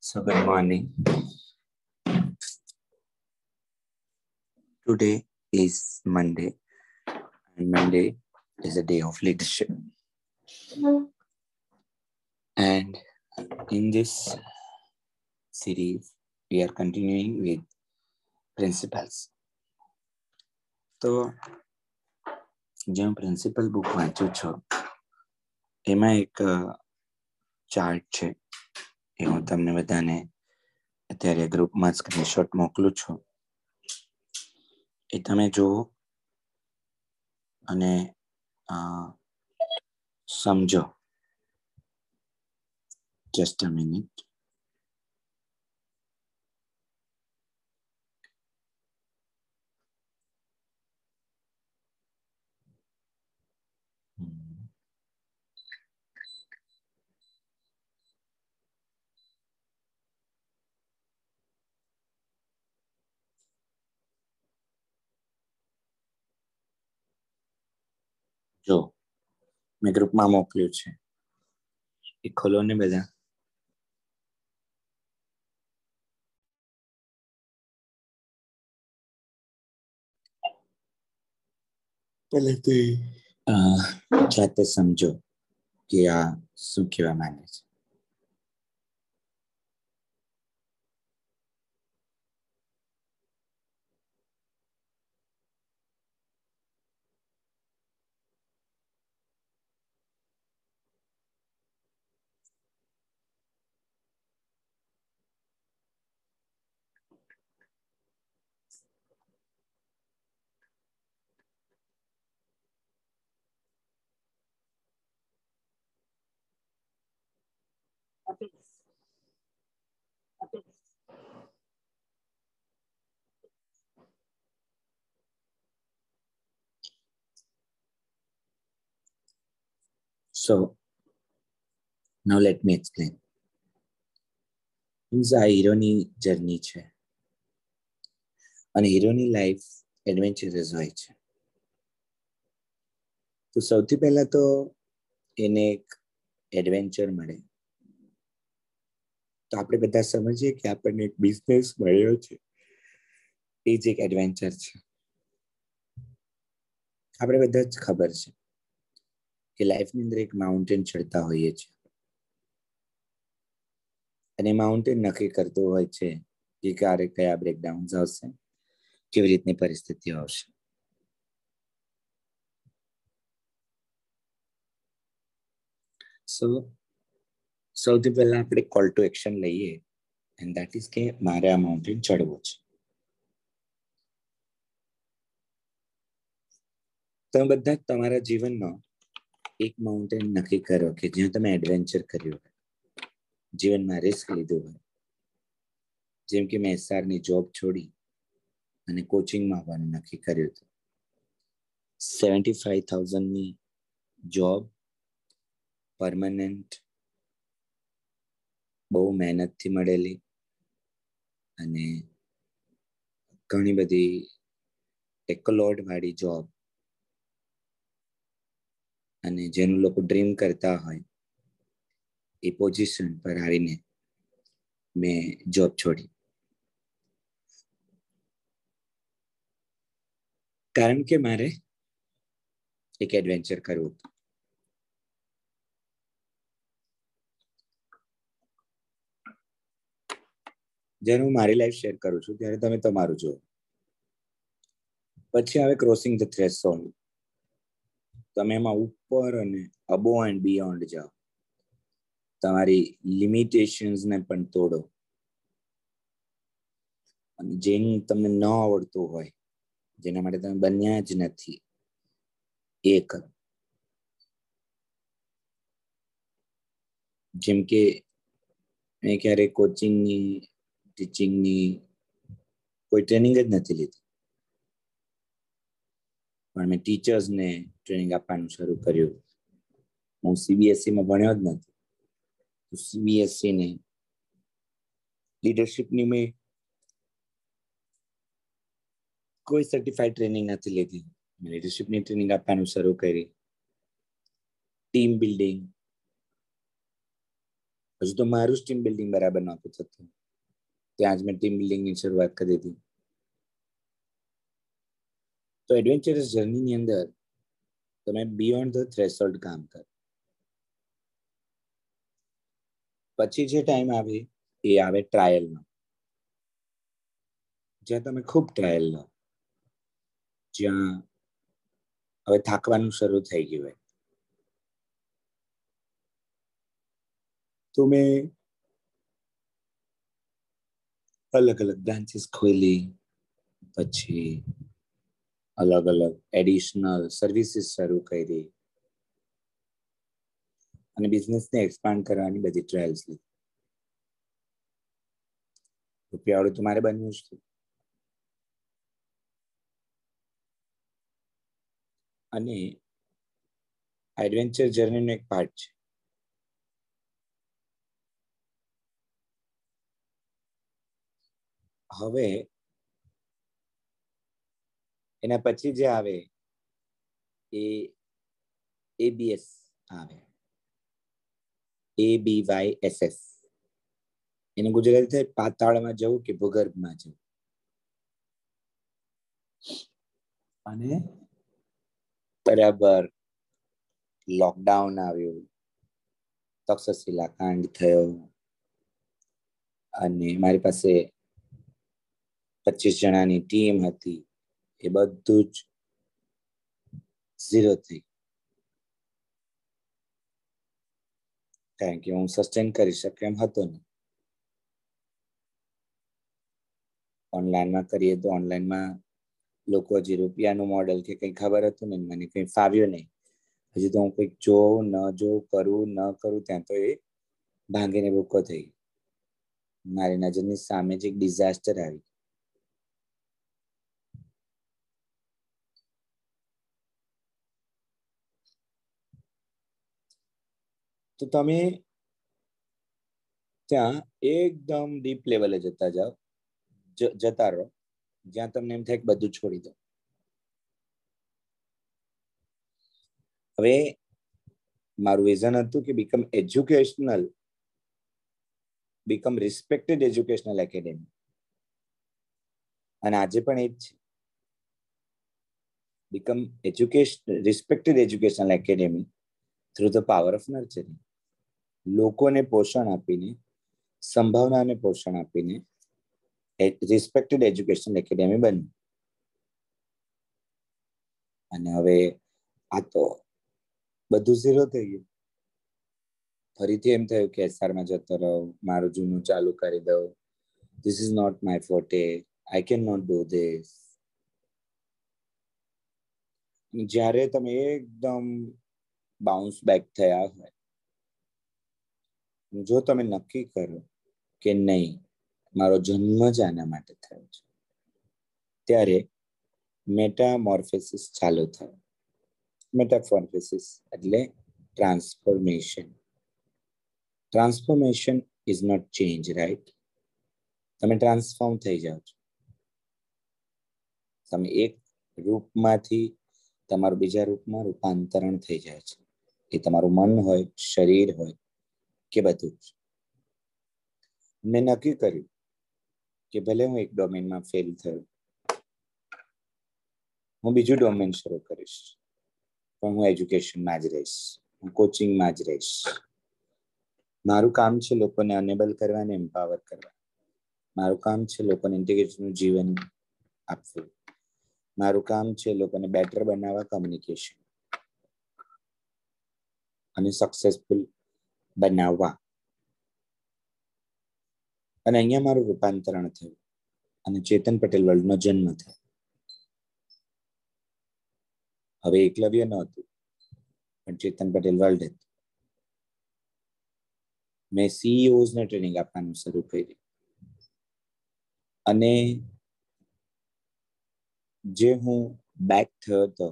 So good morning. Today is Monday, and Monday is a day of leadership. And in this series, we are continuing with principles. તો જે principal book વાંચું છું એમાં એક chart છે એ હું તમને બધાને અત્યારે ગ્રુપમાં સ્ક્રીનશોટ મોકલું છું. એ તમે જુઓ અને સમજો. જસ્ટ અ મિનિટ જો મેં ગ્રુપમાં મોકલ્યું છે. એ ખોલો ને બધા. પહેલેથી જાતે સમજો કે આ શું કહેવા માંગે છે. So, now let me explain. Means આ હીરોની જર્ની છે. અને હીરોની લાઈફ એડવેન્ચરસ હોય છે. તો સૌથી પહેલા તો એને એક એડવેન્ચર મળે. તો આપણે બધા સમજીએ કે આપણને એક બિઝનેસ મળ્યો છે. એ જ એક એડવેન્ચર છે. આપણે બધા જ ખબર છે કે લાઈફની અંદર એક માઉન્ટેન ચડતા હોઈએ છીએ. અને માઉન્ટેન નક્કી કરતું હોય છે કે ક્યારે કયા બ્રેકડાઉન્સ આવશે, કેવી રીતની પરિસ્થિતિઓ આવશે. સો સૌથી પહેલા આપણે કોલ ટુ એક્શન લઈએ એન્ડ દેટ ઇઝ કે મારે આ માઉન્ટેન ચડવું છે. તમે બધા તમારા જીવનમાં એક માઉન્ટેન નક્કી કરો કે જ્યાં તમે એડવેન્ચર કર્યું હોય. જીવનમાં રિસ્ક લીધું હોય. જેમ કે મેં એસઆરની જોબ છોડી અને કોચિંગમાં આવવાનું નક્કી કર્યું હતું. સેવન્ટી ફાઈવ થાઉઝન્ડની જોબ પરમનન્ટ બહુ મહેનતથી મળેલી અને ઘણી બધી એકલોડ વાળી જોબ અને જેનું લોકો ડ્રીમ કરતા હોય, એ પોઝિશન પર આવીને મેં જોબ છોડી. કારણ કે મારે એક એડવેન્ચર કરવું જ્યારે હું મારી લાઈફ શેર કરું છું, ત્યારે તમે તમારું જુઓ. પછી આવે ક્રોસિંગ ધ થ્રેશોલ્ડ તમે એમાં ઉપર અને અબો એન્ડ બિયોન્ડ જાઓ. તમારી લિમિટેશન્સને પણ તોડો. અને જેનું તમને ન આવડતું હોય, જેના માટે તમે બન્યા જ નથી એ કરો જેમ કે, મેં ક્યારેક કોચિંગની ટીચિંગની કોઈ ટ્રેનિંગ જ નથી લીધી. પણ મેં ટીચર્સને ટ્રેનિંગ આપવાનું શરૂ કર્યું. હું સીબીએસસીમાં ભણ્યો જ નથી. તો સીબીએસસીને લીડરશીપની મેં કોઈ સર્ટિફાઈડ ટ્રેનિંગ નથી લીધી. મેં લીડરશિપની ટ્રેનિંગ આપવાનું શરૂ કરી. ટીમ બિલ્ડિંગ હજુ તો મારું જ ટીમ બિલ્ડિંગ બરાબર નહોતું થતું. ત્યાં જ મેં ટીમ બિલ્ડિંગની શરૂઆત કરી હતી. તો એડવેન્ચરસ જર્નીની અંદર તમે બિયોન્ડ ધ થ્રેશોલ્ડ કામ કર. પછી જે ટાઈમ આવે એ આવે ટ્રાયલનો જ્યાં તમે ખૂબ ટ્રાયલ લો. જ્યાં હવે થાકવાનું શરૂ થઈ ગયું હોય. તો મેં અલગ અલગ બ્રાન્ચીસ ખોલી, પછી અલગ અલગ એડિશનલ સર્વિસીસ શરૂ કરી અને બિઝનેસને એક્સપાન્ડ કરવાની બધી ટ્રાયલ્સ લીધી. રૂપિયાવાળું તો મારે બન્યું જ હતું. અને એડવેન્ચર જર્નીનો એક પાર્ટ છે. હવે એના પછી જે આવે એ એબીએસ આવે. A B Y S S એને ગુજરાતી થાય પાતાળમાં જવું કે ભૂગર્ભમાં જવું? અને? બરાબર. લોકડાઉન આવ્યું. તક્ષશિલા કાંડ થયો. અને મારી પાસે પચીસ જણાની ટીમ હતી. એ બધું જ ઝીરો થઈ. કારણ કે હું સસ્ટેન કરી શકે એમ હતો નહીં ઓનલાઈનમાં કરીએ તો ઓનલાઈનમાં લોકો હજી રૂપિયાનું મોડેલ કે કંઈ ખબર હતું ને, મને કંઈ ફાવ્યું નહીં. હજી તો હું કંઈક જોઉં, ન જોઉં, કરું, ન કરું, ત્યાં તો એ ભાંગીને ભૂકો થઈ મારી નજરની સામે જ એક ડિઝાસ્ટર આવી તો તમે ત્યાં એકદમ ડીપ લેવલે જતા જાઓ. જતા રહો. જ્યાં તમને એમ થાય કે બધું છોડી દો. હવે મારું વિઝન હતું કે become educational become respected educational academy અને આજે પણ એ જ છે. Become education respected educational academy through the power of nurturing લોકોને પોષણ આપીને, સંભાવનાને પોષણ આપીને રિસ્પેક્ટેડ એજ્યુકેશન એકેડેમી બની અને હવે આ તો બધું ઝીરો થઈ ગયું. ફરીથી એમ થયું કે એસઆરમાં જતો રહો, મારું જૂનું ચાલુ કરી દઉં this is not my forte I can not do this જ્યારે તમે એકદમ બાઉન્સ બેક થયા હોય જો તમે નક્કી કરો કે નહીં, મારો જન્મ જ આના માટે થયો છે. ત્યારે મેટામોર્ફેસિસ ચાલુ થયો. મેટાફોર્ફેસિસ એટલે transformation transformation is not change right તમે ટ્રાન્સફોર્મ થઈ જાઓ છો. તમે એક રૂપમાંથી તમારું બીજા રૂપમાં રૂપાંતરણ થઈ જાય છે. એ તમારું મન હોય, શરીર હોય કે બધું જ. મેં નક્કી કર્યું કે ભલે હું એક ડોમેનમાં ફેલ થયો, હું બીજું ડોમેન શરૂ કરીશ, પણ હું એજ્યુકેશનમાં જ રહીશ, હું કોચિંગમાં જ રહીશ. મારું કામ છે લોકોને અનેબલ કરવા અને એમ્પાવર કરવા. મારું કામ છે લોકોને ઇન્ટિગ્રેશનનું જીવન આપવું. મારું કામ છે લોકોને બેટર બનાવવા કમ્યુનિકેશન અને સક્સેસફુલ બનાવવા. અને અહીંયા મારું રૂપાંતરણ થયું. અને ચેતન પટેલ વર્લ્ડનો જન્મ થયો. હવે એકલવ્ય ન હતું, પણ ચેતન પટેલ વર્લ્ડ હતું. મેં સીઈઓઝને ટ્રેનિંગ આપવાનું શરૂ કરી અને જે હું બેક થયો હતો,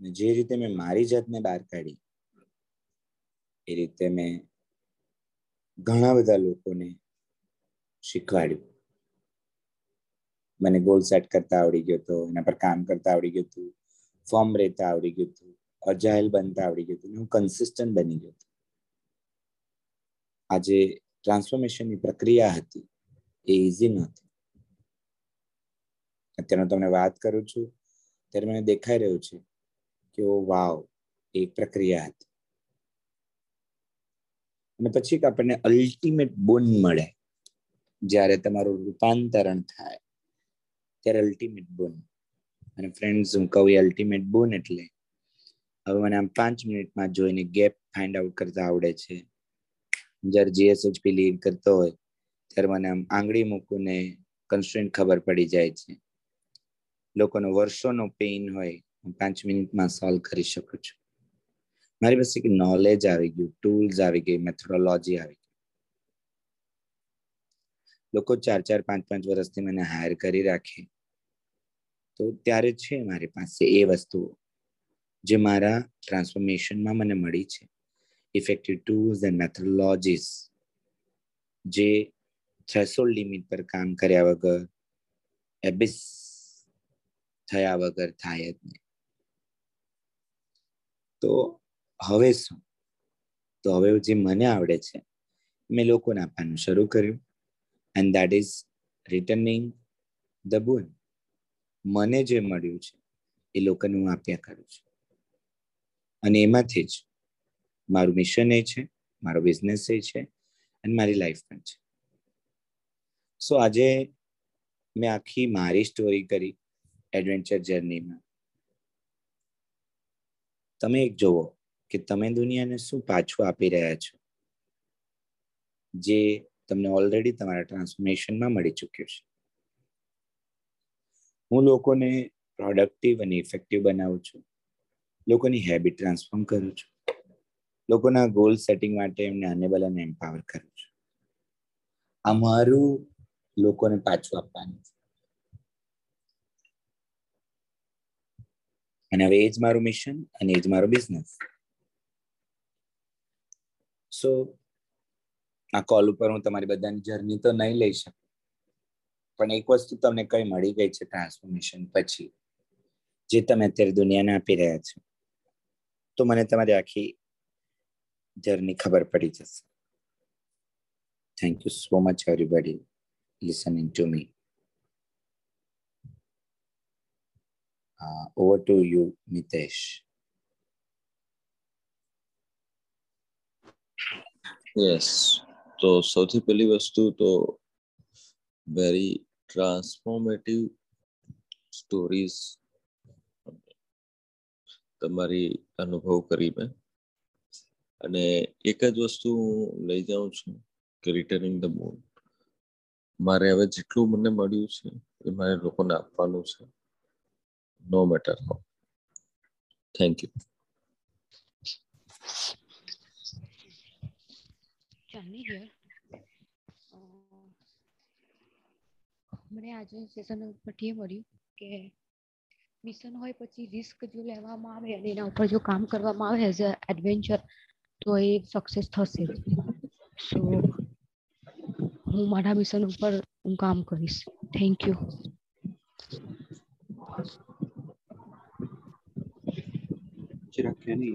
અને જે રીતે મેં મારી જાતને બહાર કાઢી, એ રીતે મેં ઘણા બધા લોકોને શીખવાડ્યું. મને ગોલ સેટ કરતા આવડી ગયો હતો એના પર કામ કરતા આવડી ગયું હતું ફોર્મ રહેતા આવડી ગયું હતું અજાયલ બનતા આવડી ગયું હતું હું કન્સિસ્ટન્ટ બની ગયો હતો. આજે ટ્રાન્સફોર્મેશનની પ્રક્રિયા હતી, એ ઇઝી નહોતી. અત્યારે તમને વાત કરું છું, ત્યારે મને દેખાઈ રહ્યું છે કે ઓ વાવ, એક પ્રક્રિયા હતી. અને પછી આપણને અલ્ટિમેટ બોન મળે. જ્યારે તમારું રૂપાંતરણ થાય, ત્યારે અલ્ટિમેટ બોન અને ફ્રેન્ડ્સ હું કહું અલ્ટિમેટ બોન એટલે, હવે મને આમ પાંચ મિનિટમાં જોઈને ગેપ ફાઇન્ડ આઉટ કરતા આવડે છે. જ્યારે જીએસએચપી લીડ કરતો હોય, ત્યારે મને આમ આંગળી મૂકીને કન્સ્ટન્ટ ખબર પડી જાય છે. લોકોનો વર્ષોનો પેઇન હોય, હું પાંચ મિનિટમાં સોલ્વ કરી શકું છું. મારી પાસે નોલેજ આવી ગયું ટૂલ્સ આવી ગઈ મેથોડોલોજી આવી ગઈ. લોકો ચાર ચાર, પાંચ પાંચ વર્ષથી મને હાયર કરી રાખે. તો ત્યારે છે મારી પાસે એ વસ્તુઓ, જે મારા ટ્રાન્સફોર્મેશનમાં મને મળી છે. ઇફેક્ટિવ ટૂલ્સ એન્ડ મેથોડોલોજીસ જે થ્રેશોલ્ડ લિમિટ પર કામ કર્યા વગર એબિસ થયા વગર થાય જ નહીં. તો હવે શું? તો હવે જે મને આવડે છે, મેં લોકોને આપવાનું શરૂ કર્યું. And that is returning the boon મને જે મળ્યું છે, એ લોકોને હું આપ્યા કરું છું. અને એમાંથી જ મારું મિશન એ છે, મારો બિઝનેસ એ છે, અને મારી લાઈફ પણ છે. સો આજે મેં આખી મારી સ્ટોરી કરી એડવેન્ચર જર્નીમાં તમે એક જુઓ કે તમે દુનિયાને શું પાછું આપી રહ્યા છો? જે તમને ઓલરેડી તમારા ટ્રાન્સફોર્મેશનમાં મળી ચૂક્યું છે. હું લોકોને પ્રોડક્ટિવ અને ઇફેક્ટિવ બનાવું છું. લોકોની હેબિટ ટ્રાન્સફોર્મ કરું છું. લોકોના ગોલ સેટિંગ માટે એમને અનેબલ અને એમ્પાવર કરું છું. આ મારું લોકોને પાછું આપવાનું છે. અને હવે એ જ મારું મિશન અને એ જ મારો બિઝનેસ સો આ કોલ ઉપર હું તમારી બધાની જર્ની તો નહીં લઈ શકું. પણ એક વસ્તુ તમને કઈ મળી ગઈ છે ટ્રાન્સફોર્મેશન પછી જે તમે અત્યારે દુનિયાને આપી રહ્યા છો તો મને તમારી આખી જર્ની ખબર પડી જશે. Thank you so much everybody listening to me over to you you, yes તો સૌથી પહેલી વસ્તુ તો વેરી ટ્રાન્સફોર્મેટિવ સ્ટોરીઝ તમારી અનુભવ કરી મેં. અને એક જ વસ્તુ હું લઈ જાઉં છું, કે રિટર્નિંગ ધ મૂન મારે હવે જેટલું મને મળ્યું છે, એ મારે લોકોને આપવાનું છે. No matter how thank you Chandni here મને આજે સેશન ઉપરથી એ મળ્યું કે મિશન હોય પછી રિસ્ક જો લેવામાં આવે અને એના ઉપર જો કામ કરવામાં આવે એઝ અ એડવેન્ચર તો એ સક્સેસ થશે. સો હું મારા મિશન ઉપર હું કામ કરીશ. થેન્ક યુ ચિરાગ ખેની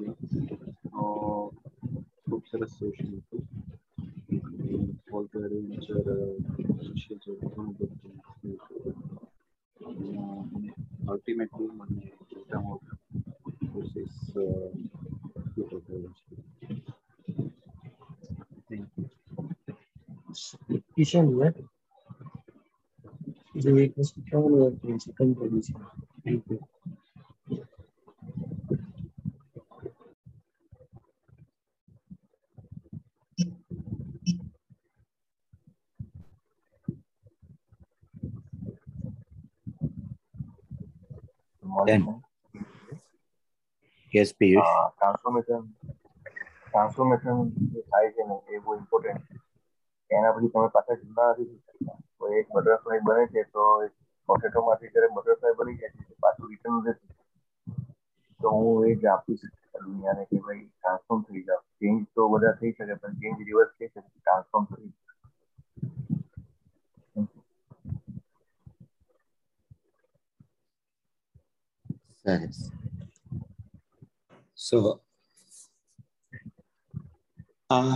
ખૂબ સરસ સેશન એડવેન્ચર વિશે જે ઘણું બધું અલ્ટિમેટલી મને મોટા મોટા કોર્સિસ થયેલો છે થેન્ક યુ કિશન જો એક વસ્તુ હોય તો ચિકન કરી છે thank you Done. Yes, Piyush transformation transformation જે થાય છે ને એ બહુ ઇમ્પોર્ટન્ટ છે એના પછી તમે પાછા જૂના નથી તો એક બટરફ્લાય બને છે તો પોટેટોમાંથી જ્યારે બટરફ્લાય બની જાય છે પાછું રિટર્ન નથી તો હું એ જ આપી શકું દુનિયાને કે ભાઈ ટ્રાન્સફોર્મ થઈ જાવ ચેન્જ તો બધા થઈ શકે પણ ચેન્જ રિવર્સ થઈ શકે. ટ્રાન્સફોર્મ થઈ સરસ. સો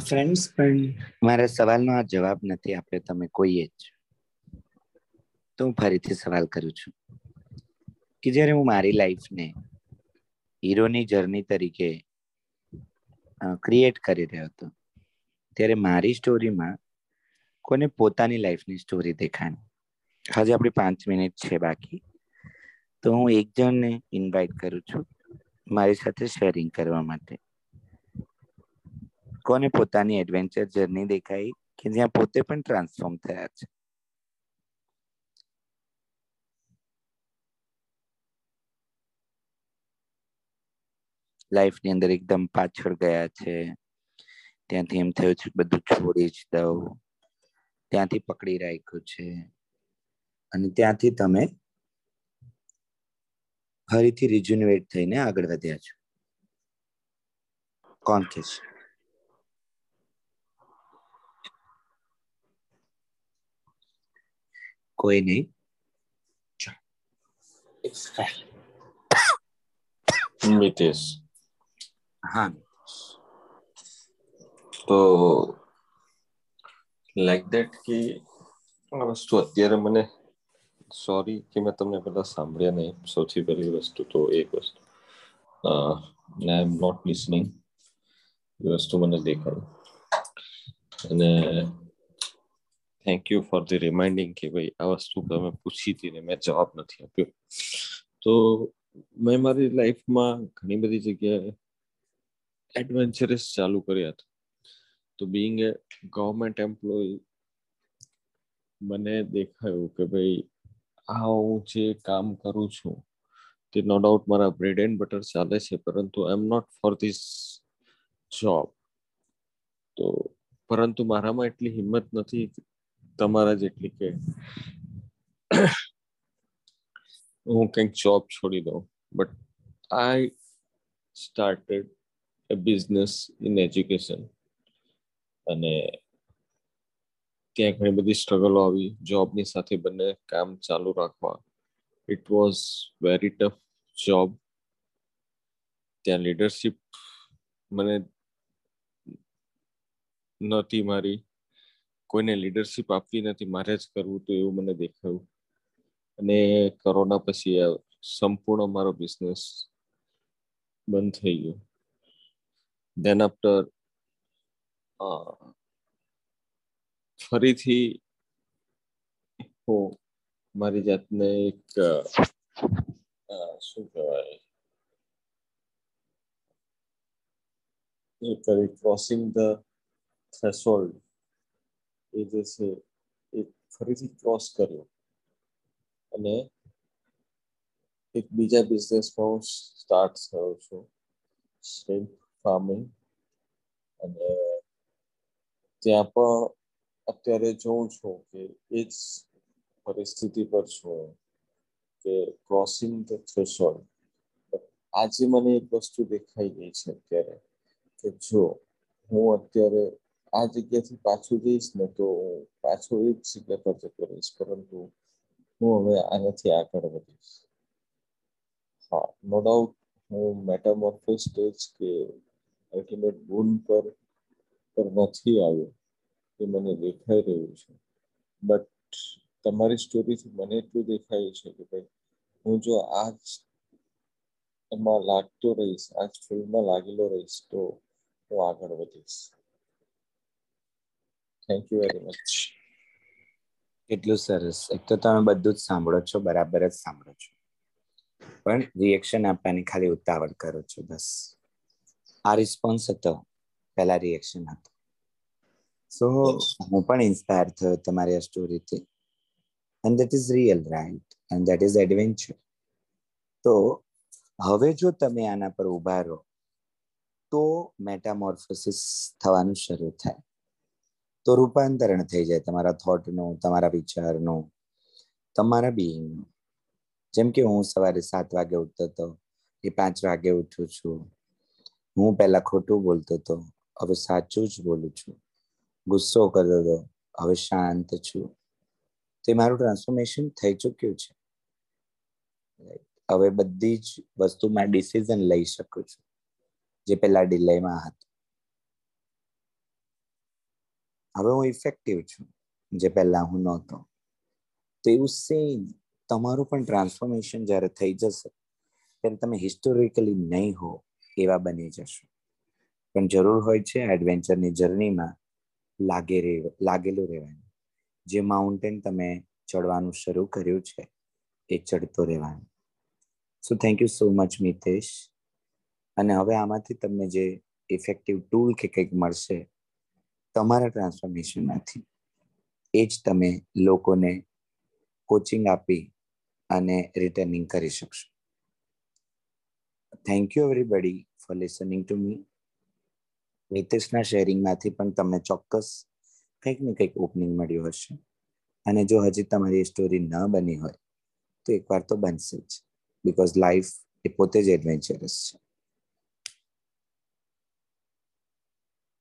ફ્રેન્ડ્સ પણ મારા સવાલનો આ જવાબ નથી આપ્યો તમે કોઈએ જ. તો હું ફરીથી સવાલ કરું છું કે જ્યારે હું મારી લાઈફને હીરોની જર્ની તરીકે ક્રિએટ કરી રહ્યો હતો, ત્યારે મારી સ્ટોરીમાં કોને પોતાની લાઈફની સ્ટોરી દેખાણી હજી આપણી પાંચ મિનિટ છે બાકી. તો હું એક જણને ઇન્વાઇટ કરું છું. મારી સાથે શેરિંગ કરવા માટે. કોને પોતાની એડવેન્ચર જર્ની દેખાઈ કે જ્યાં પોતે પણ ટ્રાન્સફોર્મ થયા છે? લાઈફની અંદર એકદમ પાછળ ગયા છે. ત્યાંથી એમ થયું છે બધું છોડી જ દઉં. ત્યાંથી પકડી રાખ્યું છે. અને ત્યાંથી તમે ફરીથી રિજ્યુનેટ થઈને આગળ વધ્યા છો. કોણ કે છે કોઈ નહીં. મિતેશ. હા. તો લાઈક દેટ કે આ વસ્તુ અત્યારે મને સોરી કે મેં તમને પહેલા સાંભળ્યા નહીં. સૌથી પહેલી વસ્તુ તો એક વસ્તુ. આઈ એમ નોટ લિસનિંગ એ વસ્તુ મને દેખાડી. અને thank you for the reminding કે ભાઈ આ વસ્તુ તમે પૂછી હતી ને મેં જવાબ નથી આપ્યો. તો મેં મારી લાઈફમાં ઘણી બધી જગ્યાએ એડવેન્ચરસ ચાલુ કર્યા હતા. તો બિંગ એ ગવર્મેન્ટ એમ્પ્લોય મને દેખાયું કે ભાઈ આ હું જે કામ કરું છું, તે નો ડાઉટ મારા બ્રેડ એન્ડ બટર ચાલે છે, પરંતુ I am not for this job તો પરંતુ મારામાં એટલી હિંમત નથી, તમારા જેટલી કે હું કંઈક જોબ છોડી દઉં. But I started a business in education અને ત્યાં ઘણી બધી સ્ટ્રગલો આવી જોબની સાથે બંને કામ ચાલુ રાખવા. It was very tough job ત્યાં લીડરશિપ મને નહોતી મારી. કોઈને લીડરશિપ આપવી નથી, મારે જ કરવું તો એવું મને દેખાયું. અને કોરોના પછી સંપૂર્ણ મારો બિઝનેસ બંધ થઈ ગયો. દેન આફ્ટર ફરીથી હું, મારી જાતને એક શું કહેવાય? એ કરી ક્રોસિંગ ધ થ્રેશોલ્ડ એ જે છે, એ ફરીથી ક્રોસ કર્યો. અને એક બીજા બિઝનેસમાં હું સ્ટાર્ટ થયો છું. શ્રીમ્પ ફાર્મિંગ અને ત્યાં પણ અત્યારે જોઉં છું કે એ જ પરિસ્થિતિ પર છું કે ક્રોસિંગ ધ થ્રેશોલ્ડ આજે મને એક વસ્તુ દેખાઈ ગઈ છે અત્યારે, કે જો હું અત્યારે આ જગ્યાથી પાછું જઈશ ને તો હું પાછો એ જ જગ્યા પર જતો રહીશ, પરંતુ હું હવે આનાથી આગળ વધીશ. હા નો ડાઉટ હું મેટામોર્ફિસ સ્ટેજ કે અલ્ટિમેટ ગુણ પર પર નથી આવ્યો. એ મને દેખાઈ રહ્યું છે. બટ તમારી સ્ટોરીથી મને એટલું દેખાય છે કે ભાઈ, હું જો આજ એમાં લાગતો રહીશ આ ફિલ્મમાં લાગેલો રહીશ, તો હું આગળ વધીશ. થેન્ક યુ વેરી મચ એટલું સરસ. એક તો તમે બધું જ સાંભળો છો, બરાબર જ સાંભળો છો. પણ રિએક્શન આપવાની ખાલી ઉતાવળ કરો છો, બસ. આ રિસ્પોન્સ હતો, પહેલા રિએક્શન હતો. સો હું પણ ઇન્સ્પાયર થયો તમારી આ સ્ટોરીથી and that is real right and that is adventure તો હવે જો તમે આના પર ઊભા રહો તો મેટામોર્ફોસિસ થવાનું શરૂ થાય. તો રૂપાંતરણ થઈ જાય તમારા થોટનું તમારા વિચારનું તમારા બિઈંગનું જેમ કે હું સવારે સાત વાગે ઉઠતો હતો એ પાંચ વાગે ઉઠું છું. હું પહેલા ખોટું બોલતો હતો હવે સાચું જ બોલું છું. ગુસ્સો કરતો હતો હવે શાંત છું. તે મારું ટ્રાન્સફોર્મેશન થઈ ચૂક્યું છે. હવે બધી જ વસ્તુમાં ડિસિઝન લઈ શકું છું, જે પહેલા ડિલેમાં હતું. હવે હું ઇફેક્ટિવ છું, જે પહેલા હું નહોતો. તો એવું સેમ તમારું પણ ટ્રાન્સફોર્મેશન જ્યારે થઈ જશે, ત્યારે તમે હિસ્ટોરિકલી નહીં હો, એવા બની જશો. પણ જરૂર હોય છે એડવેન્ચરની જર્નીમાં લાગે લાગેલું રહેવાનું. જે માઉન્ટેન તમે ચડવાનું શરૂ કર્યું છે, એ ચડતો રહેવાનું. So thank you so much Mitesh. અને હવે આમાંથી તમને જે ઇફેક્ટિવ ટૂલ કે કંઈક મળશે, તમારા ટ્રાન્સફોર્મેશનમાંથી એ જ તમે લોકોને કોચિંગ આપી અને રિટર્નિંગ કરી શકશો. Thank you everybody for listening to me નિતેશના શેરિંગમાંથી પણ તમને ચોક્કસ કંઈક ને કંઈક ઓપનિંગ મળ્યું હશે. અને જો હજી તમારી સ્ટોરી ન બની હોય, તો એકવાર તો બનશે જ. બિકોઝ લાઈફ એ પોતે જ એડવેન્ચરસ છે.